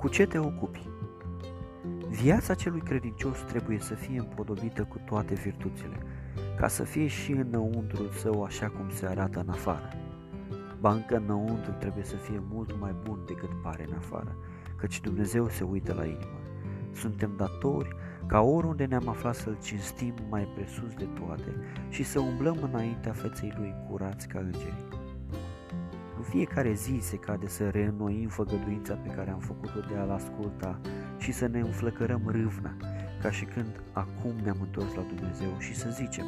Cu ce te ocupi? Viața celui credincios trebuie să fie împodobită cu toate virtuțile, ca să fie și înăuntru său așa cum se arată în afară. Banca înăuntru trebuie să fie mult mai bun decât pare în afară, căci Dumnezeu se uită la inimă. Suntem datori ca oriunde ne-am aflat să-L cinstim mai presus de toate și să umblăm înaintea feței Lui curați ca îngerii. În fiecare zi se cade să reînnoim făgăduința pe care am făcut-o de a-L asculta și să ne înflăcărăm râvna, ca și când acum ne-am întors la Dumnezeu și să zicem,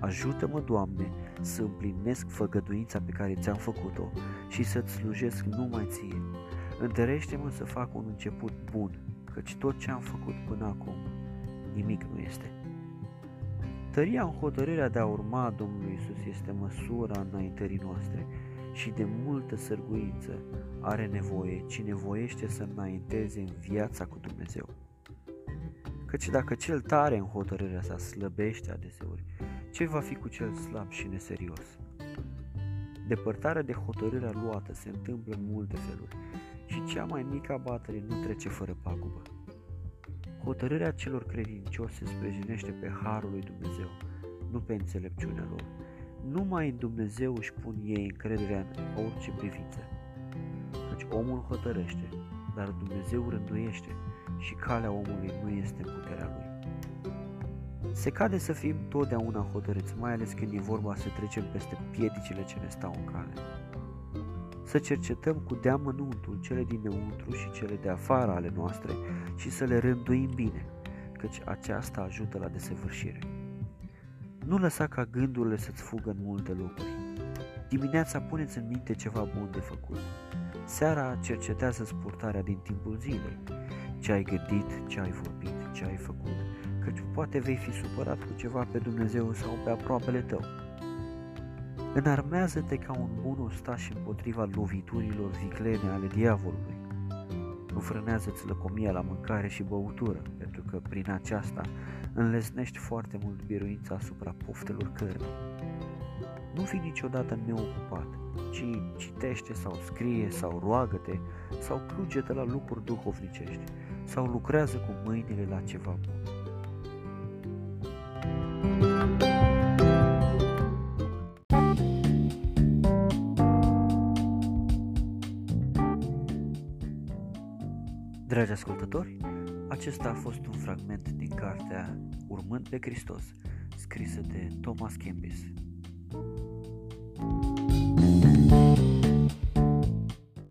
Ajută-mă, Doamne, să împlinesc făgăduința pe care ți-am făcut-o și să-ți slujesc numai ție. Întărește-mă să fac un început bun, căci tot ce am făcut până acum, nimic nu este. Tăria în hotărârea de a urma Domnului Isus este măsura înaintării noastre și de multă sărguință are nevoie cine voiește să înainteze în viața cu Dumnezeu. Căci dacă cel tare în hotărârea sa slăbește adeseori, ce va fi cu cel slab și neserios? Depărtarea de hotărârea luată se întâmplă în multe feluri și cea mai mică abatere nu trece fără pagubă. Hotărârea celor credincioși se sprijinește pe harul lui Dumnezeu, nu pe înțelepciunea lor. Numai în Dumnezeu își pun ei încrederea în orice privință. Căci omul hotărăște, dar Dumnezeu rânduiește și calea omului nu este în puterea lui. Se cade să fim totdeauna hotărâți, mai ales când e vorba să trecem peste piedicile ce ne stau în cale. Să cercetăm cu deamănuntul cele dinăuntru și cele de afară ale noastre și să le rânduim bine, căci aceasta ajută la desăvârșire. Nu lăsa ca gândurile să-ți fugă în multe locuri. Dimineața puneți în minte ceva bun de făcut. Seara cercetează spurtarea din timpul zilei. Ce ai gândit, ce ai vorbit, ce ai făcut, căci poate vei fi supărat cu ceva pe Dumnezeu sau pe aproapele tău. Înarmează-te ca un bun ostaș împotriva loviturilor viclene ale diavolului. Înfrânează-ți lăcomia la mâncare și băutură, pentru că prin aceasta înlesnești foarte mult biruința asupra poftelor cărnii. Nu fi niciodată neocupat, ci citește sau scrie sau roagă-te sau cluge la lucruri duhovnicești sau lucrează cu mâinile la ceva bun. Dragi ascultători, acesta a fost un fragment din cartea Urmând pe Hristos, scrisă de Thomas Kempis. thank you